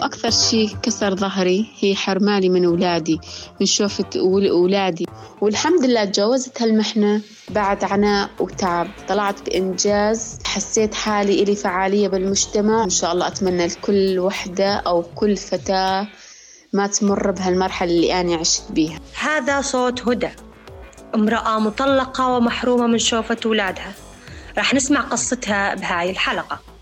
أكثر شي كسر ظهري هي حرماني من أولادي من شوفة أولادي. والحمد لله تجاوزت هالمحنة بعد عناء وتعب. طلعت بإنجاز حسيت حالي إلي فعالية بالمجتمع. إن شاء الله أتمنى لكل وحدة أو كل فتاة ما تمر بهالمرحلة اللي أنا عشت بيها. هذا صوت هدى. امرأة مطلقة ومحرومة من شوفة أولادها. راح نسمع قصتها بهاي الحلقة.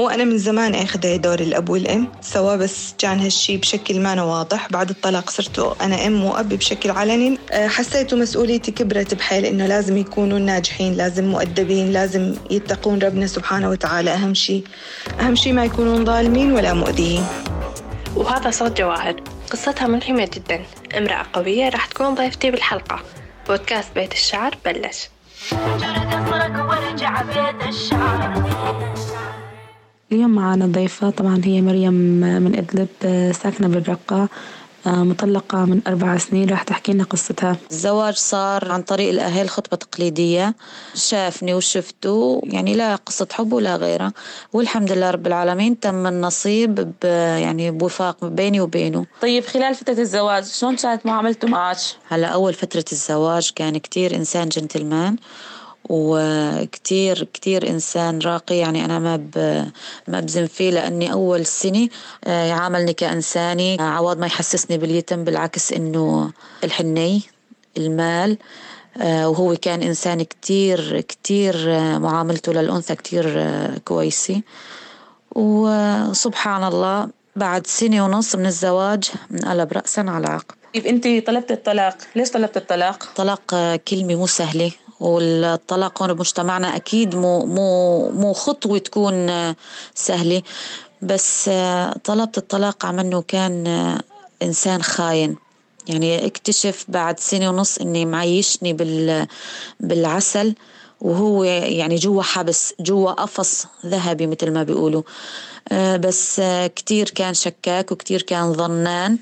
هو أنا من زمان أخذ دور الأب والأم سواء بس كان هالشي بشكل ما واضح. بعد الطلاق صرت أنا أم وأب بشكل علني. أه، حسيت مسؤوليتي كبرت بحيل إنه لازم يكونوا ناجحين لازم مؤدبين لازم يتقون ربنا سبحانه وتعالى. أهم شيء أهم شيء ما يكونون ظالمين ولا مؤذيين. وهذا صوت جواهر. قصتها ملهمة جدا. امرأة قوية راح تكون ضيفتي بالحلقة. بودكاست بيت الشعر بلش. اليوم معنا ضيفة طبعا هي مريم من إدلب ساكنة بالرقة مطلقة من أربع سنين. راح تحكي لنا قصتها. الزواج صار عن طريق الأهل خطبة تقليدية. شافني وشفته يعني لا قصة حب ولا غيرها. والحمد لله رب العالمين تم النصيب يعني بوفاق بيني وبينه. طيب خلال فترة الزواج شلون كانت معاملته معك؟ هلا أول فترة الزواج كان كتير إنسان جنتلمان. وكتير كتير إنسان راقي. يعني أنا ما ما بزن فيه لأني أول سنة آه، يعاملني كإنساني عوض ما يحسسني باليتم بالعكس إنه الحني المال آه، وهو كان إنسان كتير كتير آه، معاملته للأنثى كتير كويسة. وسبحان الله بعد سنة ونص من الزواج انقلب رأسا على عقب طيب أنت طلبت الطلاق؟ ليش طلبت الطلاق؟ طلاق كلمة مو سهلة. والطلاق هون بمجتمعنا أكيد مو مو مو خطوة تكون سهلة. بس طلبت الطلاق عم كان إنسان خاين. يعني اكتشف بعد سنة ونص إني معيشني بال بالعسل وهو يعني جوا حبس جوا قفص ذهبي مثل ما بيقولوا. بس كتير كان شكاك وكتير كان ظنان.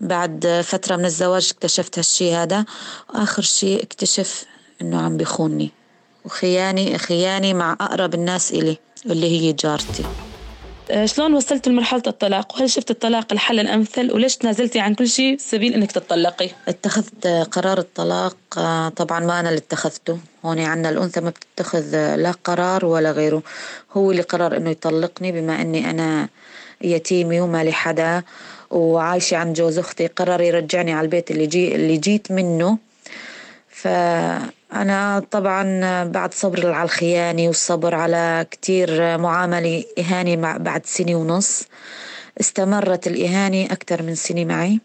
بعد فترة من الزواج اكتشفت هالشي هذا. وآخر شي اكتشف إنه عم بيخونني. وخياني خياني مع أقرب الناس إلي اللي هي جارتي. آه، شلون وصلت لمرحلة الطلاق؟ وهل شفت الطلاق الحل الأمثل وليش تنازلتي عن كل شيء سبيل إنك تطلقي اتخذت قرار الطلاق آه، طبعا ما أنا اللي اتخذته. هون عنا الأنثى ما بتتخذ لا قرار ولا غيره. هو اللي قرر إنه يطلقني بما إني أنا يتيمة وما لي حدا وعايشة عند جوز أختي. قرر يرجعني على البيت اللي جي اللي جيت منه. فأنا طبعا بعد صبر على الخيانة والصبر على كتير معاملة إهانة بعد سنة ونص استمرت الإهانة أكثر من سنة معي.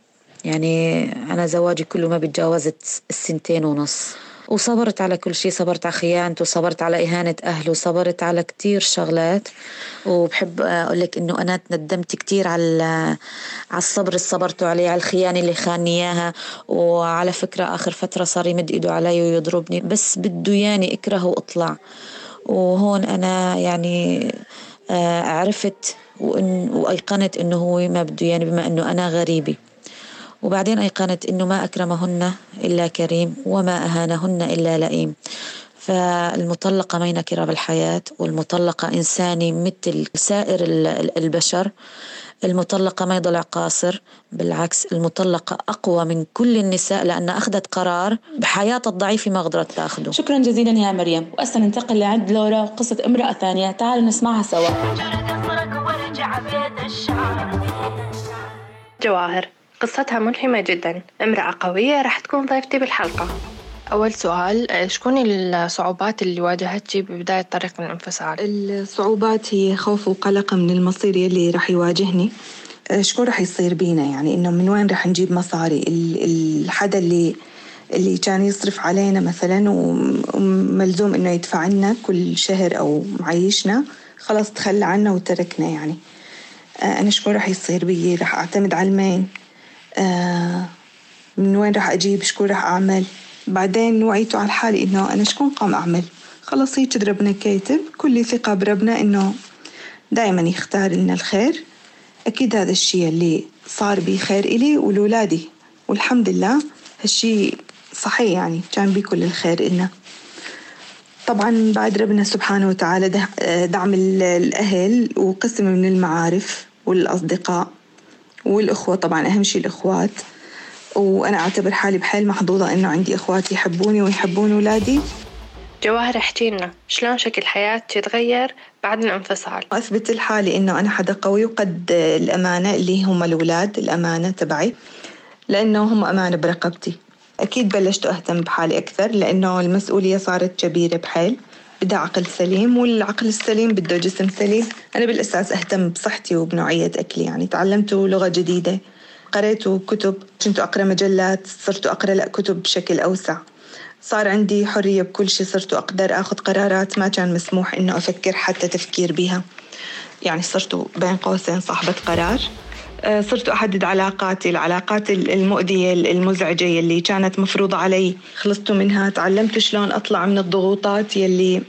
يعني أنا زواجي كله ما بتجاوزت السنتين ونص. وصبرت على كل شيء صبرت على خيانته صبرت على إهانة أهله صبرت على كتير شغلات. وبحب أقول لك إنه أنا تندمت كتير على على الصبر اللي صبرته عليه على الخيانة اللي خانني إياها. وعلى فكرة آخر فترة صار يمد إيده علي ويضربني بس بده ياني أكره وأطلع وهون أنا يعني آه، عرفت وإن وأيقنت إنه هو ما بده يعني بما إنه أنا غريبة. وبعدين أيقنت أنه ما أكرمهن إلا كريم وما أهانهن إلا لئيم. فالمطلقة ما نكرة بالحياة والمطلقة إنساني مثل سائر البشر. المطلقة ما يضلع قاصر بالعكس المطلقة أقوى من كل النساء لأنها أخذت قرار بحياتها الضعيفة ما قدرت تاخده شكرا جزيلا يا مريم. وأسا ننتقل لعند لورا وقصة امرأة ثانية. تعالوا نسمعها سوا. جواهر. قصتها ملهمة جدا. امرأة قوية راح تكون ضيفتي بالحلقة. أول سؤال شكون الصعوبات اللي واجهتك ببداية طريق الانفصال؟ الصعوبات هي خوف وقلق من المصير يلي راح يواجهني. شكون راح يصير بينا؟ يعني إنه من وين راح نجيب مصاري؟ الحدا اللي اللي كان يصرف علينا مثلا وملزوم إنه يدفع لنا كل شهر أو معيشنا. خلاص تخلى عنا وتركنا يعني. أنا شكون راح يصير بي؟ راح أعتمد على المين؟ من وين راح أجيب؟ شكون راح أعمل؟ بعدين وعيته على حالي إنه أنا شكون قام أعمل؟ خلص هيك ربنا كاتب كل ثقة بربنا إنه دائما يختار لنا الخير. أكيد هذا الشيء اللي صار بي خير إلي ولولادي والحمد لله هالشي صحيح يعني كان بي كل الخير إلنا. طبعا بعد ربنا سبحانه وتعالى دعم الأهل وقسم من المعارف والأصدقاء. والأخوة طبعا أهم شي الأخوات. وأنا أعتبر حالي بحيل محظوظة إنه عندي إخواتي يحبوني ويحبون أولادي جواهر احكي لنا شلون شكل حياتك تغير بعد الانفصال؟ أثبت لحالي إنه أنا حدا قوي وقد الأمانة اللي هم الأولاد الأمانة تبعي لأنه هم أمانة برقبتي. أكيد بلشت أهتم بحالي أكثر لأنه المسؤولية صارت كبيرة بحيل. بدها عقل سليم والعقل السليم بده جسم سليم. أنا بالأساس أهتم بصحتي وبنوعية أكلي يعني تعلمت لغة جديدة قريت كتب كنت أقرأ مجلات صرت أقرأ لا كتب بشكل أوسع. صار عندي حرية بكل شيء صرت أقدر أخذ قرارات ما كان مسموح إنه أفكر حتى تفكير بها يعني صرت بين قوسين صاحبة قرار. صرت أحدد علاقاتي العلاقات المؤذية المزعجة يلي كانت مفروضة علي. خلصت منها تعلمت شلون أطلع من الضغوطات يلي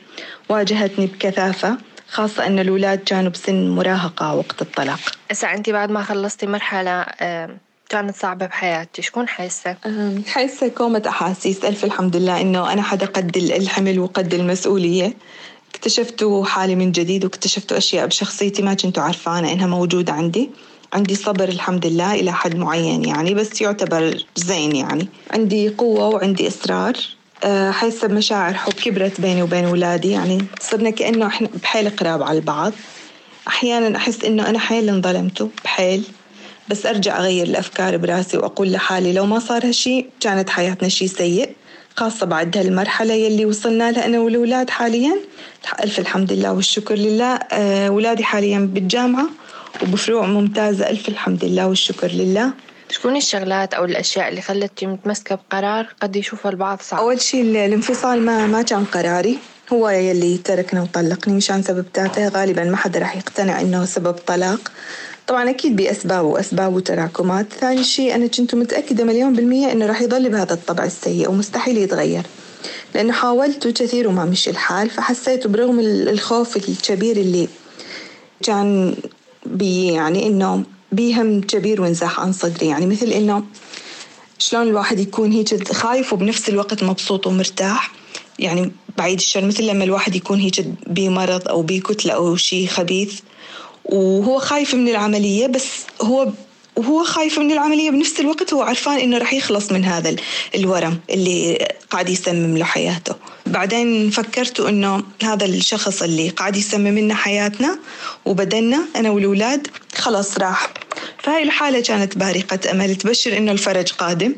واجهتني بكثافة خاصة أن الأولاد كانوا بسن مراهقة وقت الطلاق. هسا أنت بعد ما خلصتي مرحلة كانت صعبة بحياتي شكون حاسة؟ حاسة كومة أحاسيس. ألف الحمد لله إنه أنا حدا قد الحمل وقد المسؤولية. اكتشفت حالي من جديد واكتشفت أشياء بشخصيتي ما كنت عارفة إنها موجودة عندي. عندي صبر الحمد لله إلى حد معين يعني بس يعتبر زين يعني. عندي قوة وعندي إصرار. حاسة بمشاعر حب كبرت بيني وبين أولادي يعني صرنا كأنه إحنا بحيل قراب على البعض. أحيانا أحس إنه أنا حيل انظلمته بحيل بس أرجع أغير الأفكار براسي وأقول لحالي لو ما صار هالشي كانت حياتنا شي سيء خاصة بعد هالمرحلة يلي وصلنا لها أنا والأولاد حاليا. ألف الحمد لله والشكر لله. أولادي حاليا بالجامعة. وبفروع ممتازة ألف الحمد لله والشكر لله. شكون الشغلات أو الأشياء اللي خلتك متمسكة بقرار؟ قد يشوفها البعض صعب؟ أول شيء الانفصال ما ما كان قراري. هو يلي تركنا وطلقني مشان سبب تافه غالبا ما حدا راح يقتنع إنه سبب طلاق. طبعا أكيد بأسباب وأسباب وتراكمات. ثاني شيء أنا كنت متأكدة مليون بالمية إنه راح يضل بهذا الطبع السيء ومستحيل يتغير. لأنه حاولت كثير وما مشي الحال فحسيت برغم الخوف الكبير اللي كان بي يعني إنه بيهم كبير وانزاح عن صدري. يعني مثل إنه شلون الواحد يكون هيك خايف وبنفس الوقت مبسوط ومرتاح. يعني بعيد الشر مثل لما الواحد يكون هيك بمرض أو بكتلة أو شيء خبيث وهو خايف من العملية بس هو وهو خايف من العملية بنفس الوقت هو عرفان إنه رح يخلص من هذا الورم اللي قاعد يسمم له حياته. بعدين فكرت إنه هذا الشخص اللي قاعد يسمم لنا حياتنا وبدلنا أنا والأولاد خلاص راح. فهاي الحالة كانت بارقة أمل تبشر إنه الفرج قادم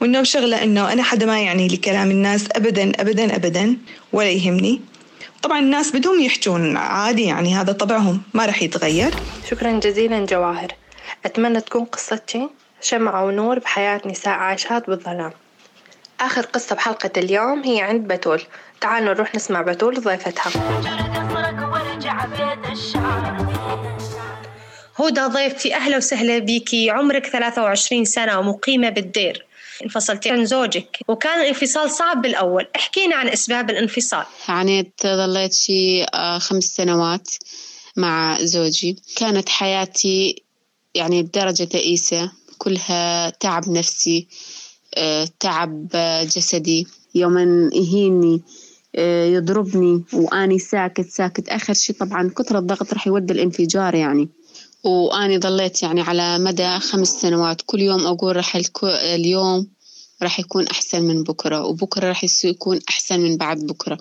وإنه بشغلة إنه أنا حدا ما يعني لكلام الناس أبدا أبدا أبدا ولا يهمني. طبعا الناس بدهم يحجون عادي يعني هذا طبعهم ما رح يتغير. شكرا جزيلا جواهر. أتمنى تكون قصتي شمعة ونور بحياة نساء عايشات بالظلام. آخر قصة بحلقة اليوم هي عند بتول. تعالوا نروح نسمع بتول ضيفتها هدى ضيفتي أهلا وسهلا بيكي عمرك 23 سنة ومقيمة بالدير. انفصلتي عن زوجك. وكان الانفصال صعب بالأول. احكينا عن أسباب الانفصال. عانيت ظليت شي آه، خمس سنوات مع زوجي. كانت حياتي يعني بدرجة تئيسة كلها تعب نفسي آه، تعب جسدي. يوما يهيني آه، يضربني وأني ساكت ساكت. آخر شي طبعا كثر الضغط راح يودي الانفجار يعني. وأني ظليت يعني على مدى خمس سنوات. كل يوم أقول راح اليوم راح يكون أحسن من بكرة وبكرة راح يكون أحسن من بعد بكرة.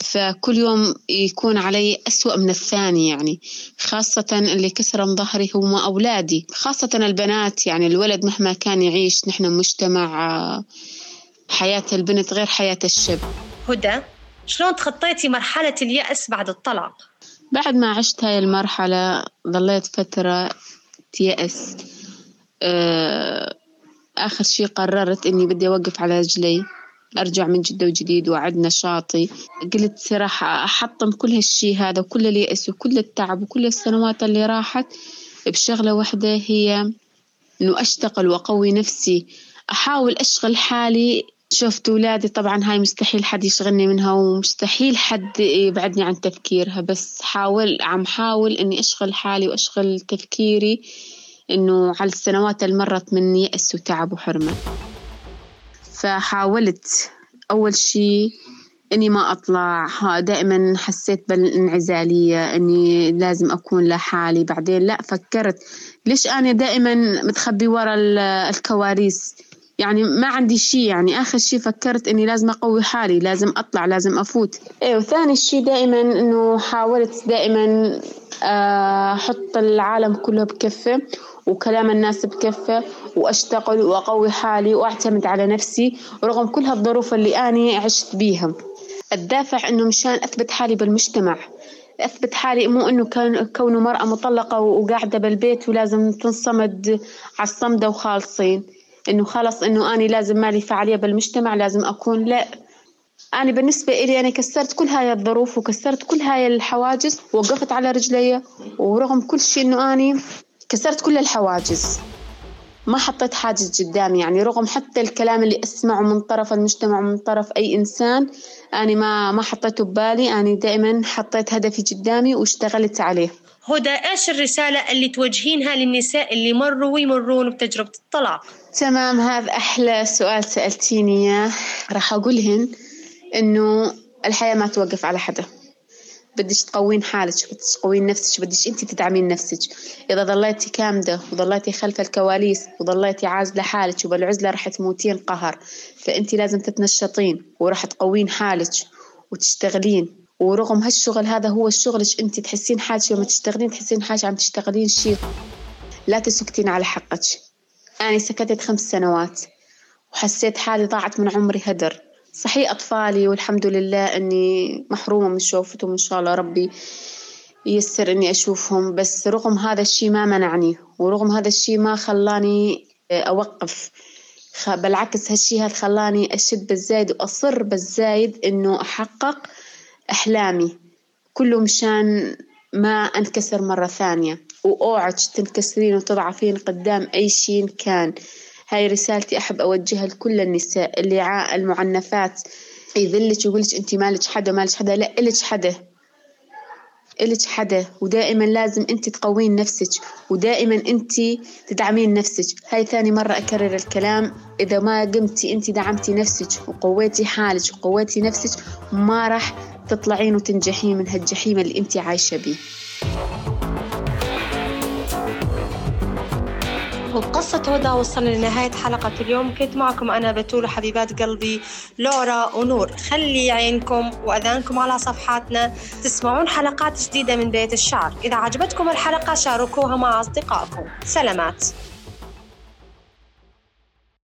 فكل يوم يكون علي أسوأ من الثاني يعني خاصة اللي كسر ظهري هم أولادي. خاصة البنات يعني الولد مهما كان يعيش نحن مجتمع حياة البنت غير حياة الشاب. هدى شلون تخطيتي مرحلة اليأس بعد الطلاق؟ بعد ما عشت هاي المرحلة ظليت فترة يأس آه، آخر شي قررت إني بدي أوقف على رجلي أرجع من جدة وجديد وأعد نشاطي. قلت راح أحطم كل هالشي هذا وكل اليأس وكل التعب وكل السنوات اللي راحت بشغلة واحدة هي إنه أشتغل وأقوي نفسي. أحاول أشغل حالي. شفت أولادي طبعا هاي مستحيل حد يشغلني منها ومستحيل حد يبعدني عن تفكيرها بس حاول عم حاول إني أشغل حالي وأشغل تفكيري. إنه على السنوات اللي مرت من يأس وتعب وحرمة. فحاولت أول شي إني ما أطلع. دائما حسيت بالانعزالية إني لازم أكون لحالي. بعدين لا فكرت ليش أنا دائما متخبي ورا الكواليس يعني ما عندي شي. يعني آخر شي فكرت إني لازم أقوي حالي لازم أطلع لازم أفوت. إيه وثاني شي دائما إنه حاولت دائما آه، أحط العالم كله بكفة وكلام الناس بكفة وأشتغل وأقوي حالي وأعتمد على نفسي رغم كل هالظروف اللي أنا عشت بيها الدافع إنه مشان أثبت حالي بالمجتمع. أثبت حالي مو إنه كان كونه مرأة مطلقة وقاعدة بالبيت ولازم تنصمد على الصمدة وخالصين. إنه خلص إنه أنا لازم مالي فعالية بالمجتمع لازم أكون لا. أنا بالنسبة إلي أنا كسرت كل هاي الظروف وكسرت كل هاي الحواجز ووقفت على رجلي ورغم كل شيء إنه أنا كسرت كل الحواجز. ما حطيت حاجز قدامي يعني رغم حتى الكلام اللي أسمعه من طرف المجتمع ومن طرف أي إنسان أنا ما ما حطيته ببالي. أنا دائما حطيت هدفي قدامي واشتغلت عليه. هدى إيش الرسالة اللي توجهينها للنساء اللي مروا ويمرون بتجربة الطلاق؟ تمام هذا أحلى سؤال سألتيني إياه. راح أقولهن إنه الحياة ما توقف على حدا بدش تقوين حالك بدش تقوين نفسك بدش انت تدعمين نفسك. إذا ضليتي كامدة وضليتي خلف الكواليس وضليتي عازلة حالك وبالعزلة راح تموتين قهر فانت لازم تتنشطين وراح تقوين حالك وتشتغلين. ورغم هالشغل هذا هو شغلك انت تحسين حالك يوم تشتغلين تحسين حالك عم تشتغلين شيء لا تسكتين على حقك. أنا سكتت خمس سنوات وحسيت حالي ضاعت من عمري هدر. صحيح أطفالي والحمد لله إني محرومة من شوفتهم إن شاء الله ربي ييسر إني أشوفهم. بس رغم هذا الشي ما منعني ورغم هذا الشي ما خلاني أوقف. بالعكس هالشي هذا خلاني أشد بالزايد وأصر بالزايد إنه أحقق أحلامي. كله مشان ما أنكسر مرة ثانية. وأوعك تنكسرين وتضعفين قدام أي شي كان. هاي رسالتي أحب أوجهها لكل النساء اللي عا المعنفات يذلك ويقولك أنت مالك حدا مالك حدا لا إلك حدا. إلك حدا. ودائما لازم أنت تقوين نفسك ودائما أنت تدعمين نفسك. هاي ثاني مرة أكرر الكلام. إذا ما قمتي أنت دعمتي نفسك وقويتي حالك وقويتي نفسك ما راح تطلعين وتنجحين من هالجحيم اللي أنت عايشة بيه. وبقصة هدى وصلنا لنهاية حلقة اليوم. كنت معكم أنا بتول وحبيبات قلبي لورا ونور. خلي عينكم وأذانكم على صفحاتنا. تسمعون حلقات جديدة من بيت الشعر. إذا عجبتكم الحلقة شاركوها مع أصدقائكم. سلامات.